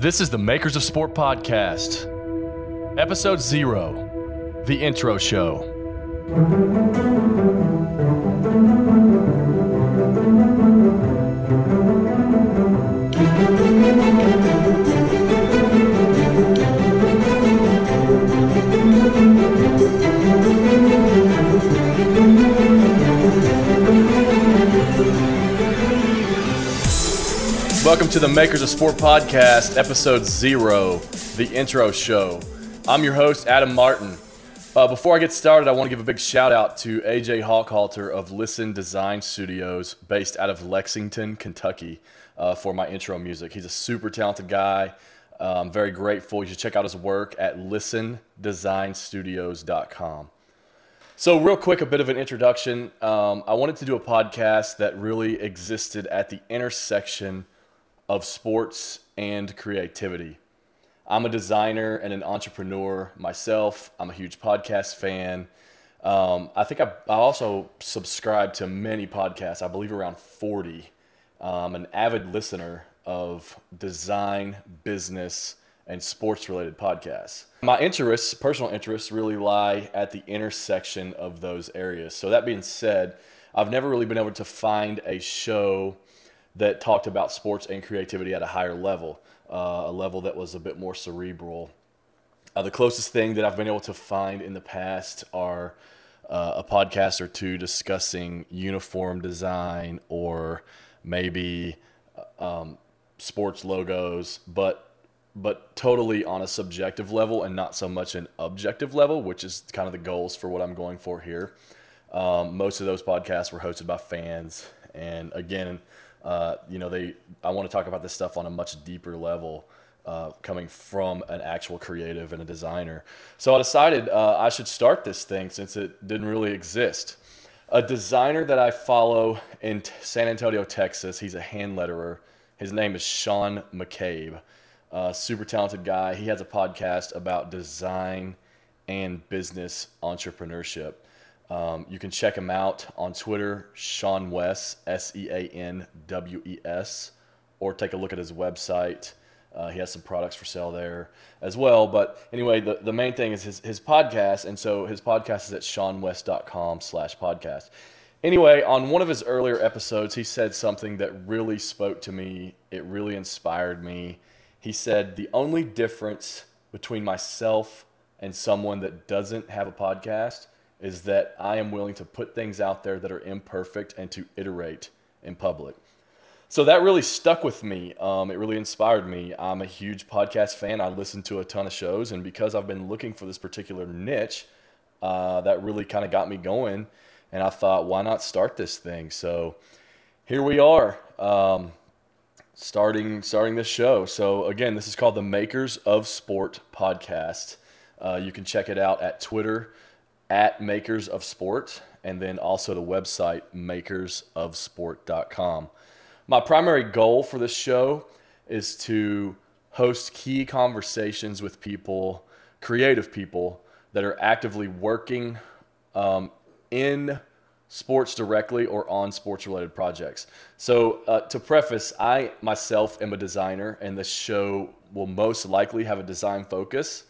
This is the Makers of Sport podcast, episode zero, the intro show. Welcome to the Makers of Sport podcast, episode zero, the intro show. I'm your host, Adam Martin. Uh, before I get started, I want to give a big shout out to AJ Hawkhalter of Listen Design Studios, based out of Lexington, Kentucky, uh, for my intro music. He's a super talented guy. I'm very grateful. You should check out his work at listendesignstudios.com. So, real quick, a bit of an introduction. Um, I wanted to do a podcast that really existed at the intersection of sports and creativity. I'm a designer and an entrepreneur myself. I'm a huge podcast fan. Um, I think I, I, also subscribe to many podcasts, I believe around 40. I'm an avid listener of design, business, and sports related podcasts. My interests, personal interests, really lie at the intersection of those areas. So, that being said, I've never really been able to find a show that talked about sports and creativity at a higher level, uh, a level that was a bit more cerebral. Uh, the closest thing that I've been able to find in the past are uh, a podcast or two discussing uniform design or maybe um, sports logos, but but totally on a subjective level and not so much an objective level, which is kind of the goals for what I'm going for here. Um, most of those podcasts were hosted by fans, and again, uh, you know, they I want to talk about this stuff on a much deeper level, uh, coming from an actual creative and a designer. So I decided uh, I should start this thing since it didn't really exist. A designer that I follow in San Antonio, Texas. He's a hand letterer. His name is Sean McCabe. Uh, super talented guy. He has a podcast about design and business entrepreneurship. Um, you can check him out on Twitter, Sean Wes, S E A N W E S, or take a look at his website. Uh, he has some products for sale there as well. But anyway, the, the main thing is his, his podcast. And so his podcast is at seanwes.com slash podcast. Anyway, on one of his earlier episodes, he said something that really spoke to me. It really inspired me he said, The only difference between myself and someone that doesn't have a podcast is that I am willing to put things out there that are imperfect and to iterate in public. So that really stuck with me. Um, it really inspired me. I'm a huge podcast fan. I listen to a ton of shows, and because I've been looking for this particular niche, uh, that really kind of got me going. And I thought, why not start this thing? So here we are. Um, starting starting this show. So again, this is called the Makers of Sport podcast. Uh, you can check it out at Twitter at Makers of Sport, and then also the website makersofsport.com. My primary goal for this show is to host key conversations with people, creative people that are actively working um, in sports directly or on sports related projects. So, uh, to preface, I myself am a designer, and the show will most likely have a design focus.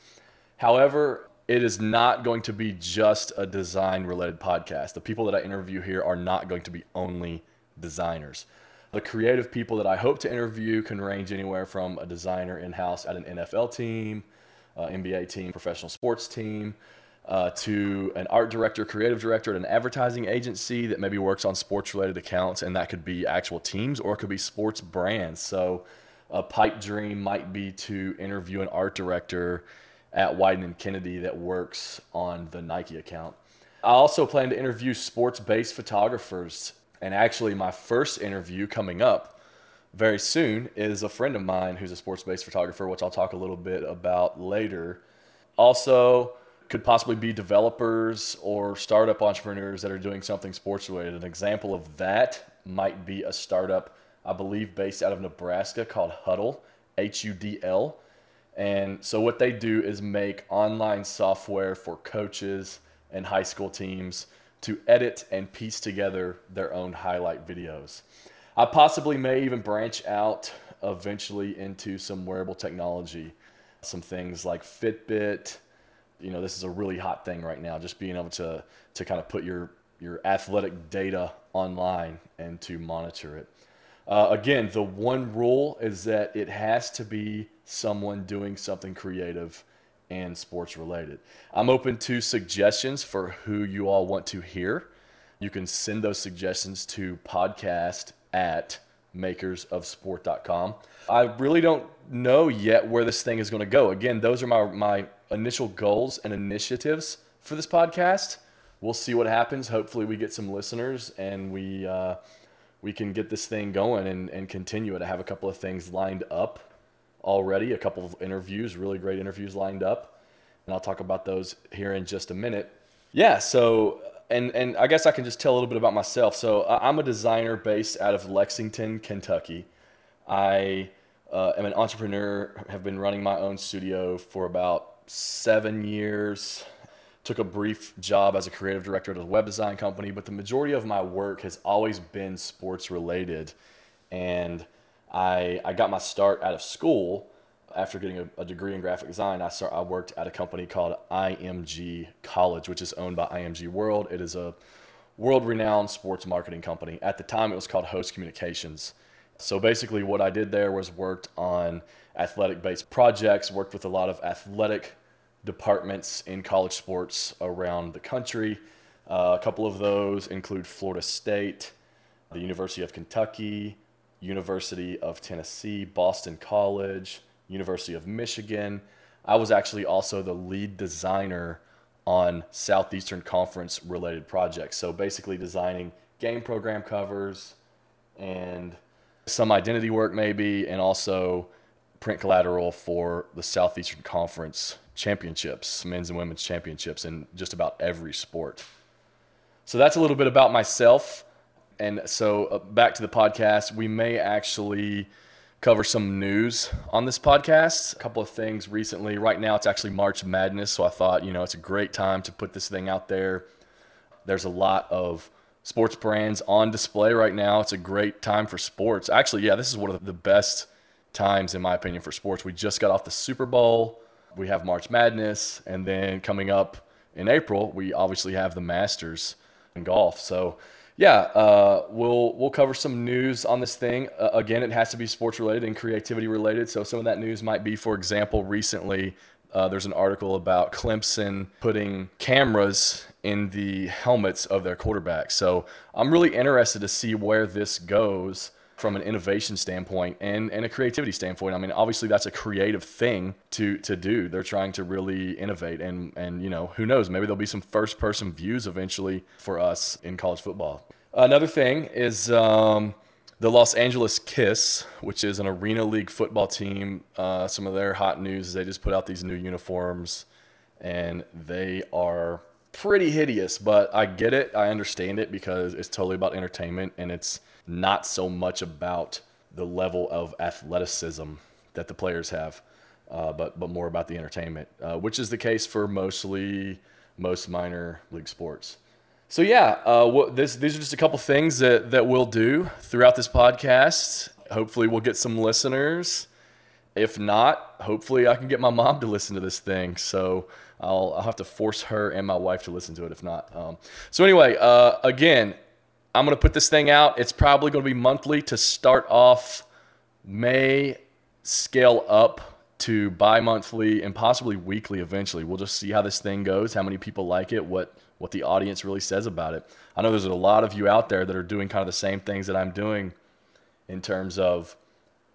However, it is not going to be just a design related podcast. The people that I interview here are not going to be only designers. The creative people that I hope to interview can range anywhere from a designer in house at an NFL team, uh, NBA team, professional sports team, uh, to an art director, creative director at an advertising agency that maybe works on sports related accounts, and that could be actual teams or it could be sports brands. So, a pipe dream might be to interview an art director at Wieden and Kennedy that works on the Nike account. I also plan to interview sports based photographers, and actually, my first interview coming up very soon is a friend of mine who's a sports based photographer, which I'll talk a little bit about later. Also, could possibly be developers or startup entrepreneurs that are doing something sports related. An example of that might be a startup, I believe, based out of Nebraska called Hudl, H U D L. And so, what they do is make online software for coaches and high school teams to edit and piece together their own highlight videos. I possibly may even branch out eventually into some wearable technology, some things like Fitbit. You know, this is a really hot thing right now, just being able to, to kind of put your, your athletic data online and to monitor it. Uh, again, the one rule is that it has to be someone doing something creative and sports related. I'm open to suggestions for who you all want to hear. You can send those suggestions to podcast at makersofsport.com. I really don't know yet where this thing is going to go. Again, those are my, my initial goals and initiatives for this podcast. We'll see what happens. Hopefully, we get some listeners and we, uh, we can get this thing going and, and continue it. I have a couple of things lined up already, a couple of interviews, really great interviews lined up. And I'll talk about those here in just a minute. Yeah, so and and I guess I can just tell a little bit about myself. So I'm a designer based out of Lexington, Kentucky. I uh, am an entrepreneur. Have been running my own studio for about seven years. Took a brief job as a creative director at a web design company, but the majority of my work has always been sports related. And I I got my start out of school after getting a, a, degree in graphic design, I, start, I worked at a company called IMG College, which is owned by IMG World. It is a world renowned sports marketing company. At the time, it was called Host Communications. So basically, what I did there was worked on athletic based projects, worked with a lot of athletic departments in college sports around the country. Uh, a couple of those include Florida State, the University of Kentucky, University of Tennessee, Boston College. University of Michigan. I was actually also the lead designer on Southeastern Conference related projects. So basically designing game program covers and some identity work maybe and also print collateral for the Southeastern Conference championships, men's and women's championships in just about every sport. So that's a little bit about myself. And so uh, back to the podcast, we may actually cover some news on this podcast. A couple of things recently. Right now, it's actually March Madness, so I thought, you know, it's a great time to put this thing out there. There's a lot of sports brands on display right now. It's a great time for sports. Actually, yeah, this is one of the best times, in my opinion, for sports. We just got off the Super Bowl, we have March Madness, and then coming up in April, we obviously have the Masters in golf. So, yeah, uh, we'll we'll cover some news on this thing. Uh, again, it has to be sports related and creativity related. So some of that news might be, for example, recently uh, there's an article about Clemson putting cameras in the helmets of their quarterbacks. So I'm really interested to see where this goes from an innovation standpoint and, and a creativity standpoint. I mean, obviously that's a creative thing to to do. They're trying to really innovate and and you know, who knows, maybe there'll be some first person views eventually for us in college football. Another thing is um, the Los Angeles Kiss, which is an Arena League football team. Uh, some of their hot news is they just put out these new uniforms and they are pretty hideous, but I get it. I understand it because it's totally about entertainment and it's not so much about the level of athleticism that the players have, uh, but but more about the entertainment, uh, which is the case for mostly most minor league sports. So yeah, uh, what, this, these are just a couple things that that we'll do throughout this podcast. Hopefully, we'll get some listeners. If not, hopefully, I can get my mom to listen to this thing. So I'll, I'll have to force her and my wife to listen to it. If not, um, so anyway, uh, again, I'm going to put this thing out. It's probably going to be monthly to start off, may scale up to bi monthly and possibly weekly eventually. We'll just see how this thing goes, how many people like it, what, what the audience really says about it. I know there's a lot of you out there that are doing kind of the same things that I'm doing in terms of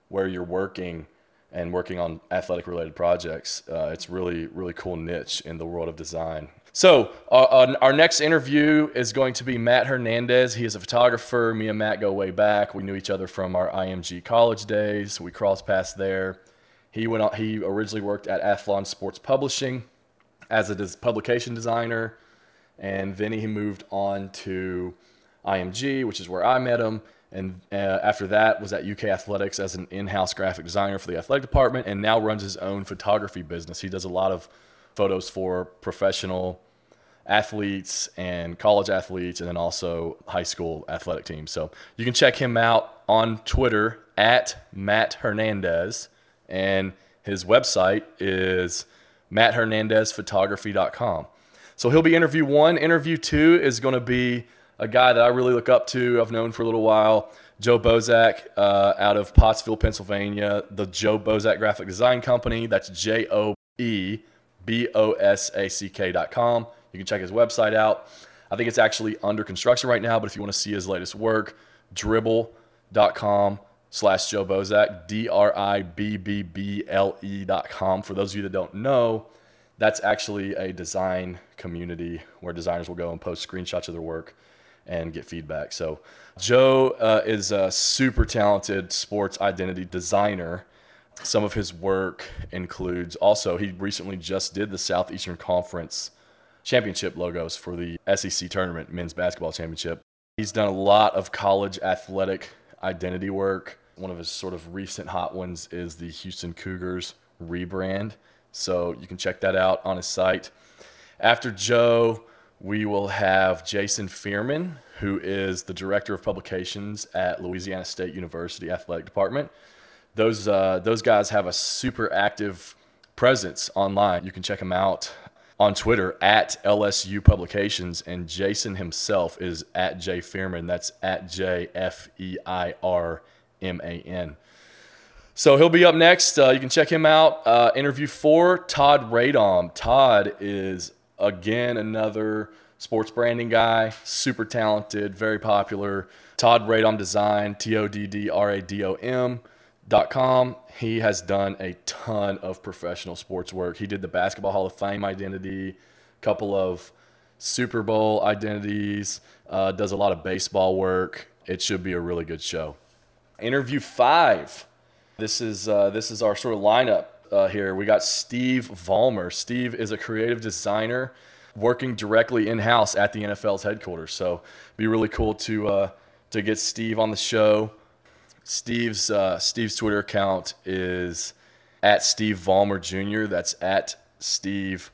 where you're working and working on athletic related projects. Uh, it's really, really cool niche in the world of design. So uh, our next interview is going to be Matt Hernandez. He is a photographer. Me and Matt go way back. We knew each other from our IMG college days. We crossed paths there. He went on, he originally worked at Athlon Sports Publishing as a des- publication designer, and then he moved on to IMG, which is where I met him. And uh, after that, was at UK Athletics as an in-house graphic designer for the athletic department, and now runs his own photography business. He does a lot of photos for professional athletes and college athletes, and then also high school athletic teams. So you can check him out on Twitter at Matt Hernandez, and his website is matthernandezphotography.com. So he'll be interview one. Interview two is going to be a guy that I really look up to. I've known for a little while, Joe Bosack uh, out of Pottsville, Pennsylvania, the Joe Bosack Graphic Design Company. That's J O E B O S A C K.com. You can check his website out. I think it's actually under construction right now, but if you want to see his latest work, dribbble.com slash Joe Bosack, D R I B B B L E.com. For those of you that don't know, that's actually a design community where designers will go and post screenshots of their work and get feedback. So, Joe uh, is a super talented sports identity designer. Some of his work includes also, he recently just did the Southeastern Conference championship logos for the SEC tournament, men's basketball championship. He's done a lot of college athletic identity work. One of his sort of recent hot ones is the Houston Cougars rebrand. So you can check that out on his site. After Joe, we will have Jason Feirman, who is the director of publications at Louisiana State University Athletic Department. Those uh, those guys have a super active presence online. You can check them out on Twitter at LSU Publications, and Jason himself is at J Feirman. That's at J F E I R M A N. So he'll be up next. Uh, you can check him out. Uh, interview four, Todd Radom. Todd is again another sports branding guy, super talented, very popular. Todd Radom Design, T O D D R A D O M com. He has done a ton of professional sports work. He did the Basketball Hall of Fame identity, a couple of Super Bowl identities, uh, does a lot of baseball work. It should be a really good show. Interview five. This is uh, this is our sort of lineup uh, here. We got Steve Vollmer. Steve is a creative designer working directly in house at the NFL's headquarters. So be really cool to uh, to get Steve on the show. Steve's uh, Steve's Twitter account is at Steve Vollmer Jr. That's at Steve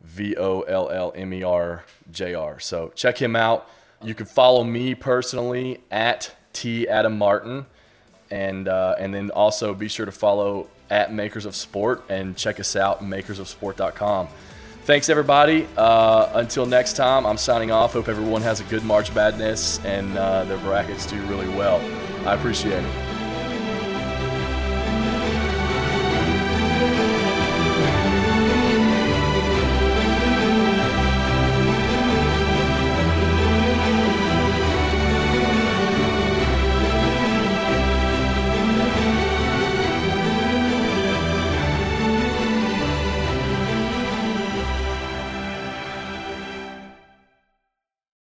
V O L L M E R J R. So check him out. You can follow me personally at T Adam Martin, and uh, and then also be sure to follow at Makers of Sport and check us out makersofsport.com. Thanks everybody. Uh, until next time, I'm signing off. Hope everyone has a good March Madness and uh, their brackets do really well. I appreciate it.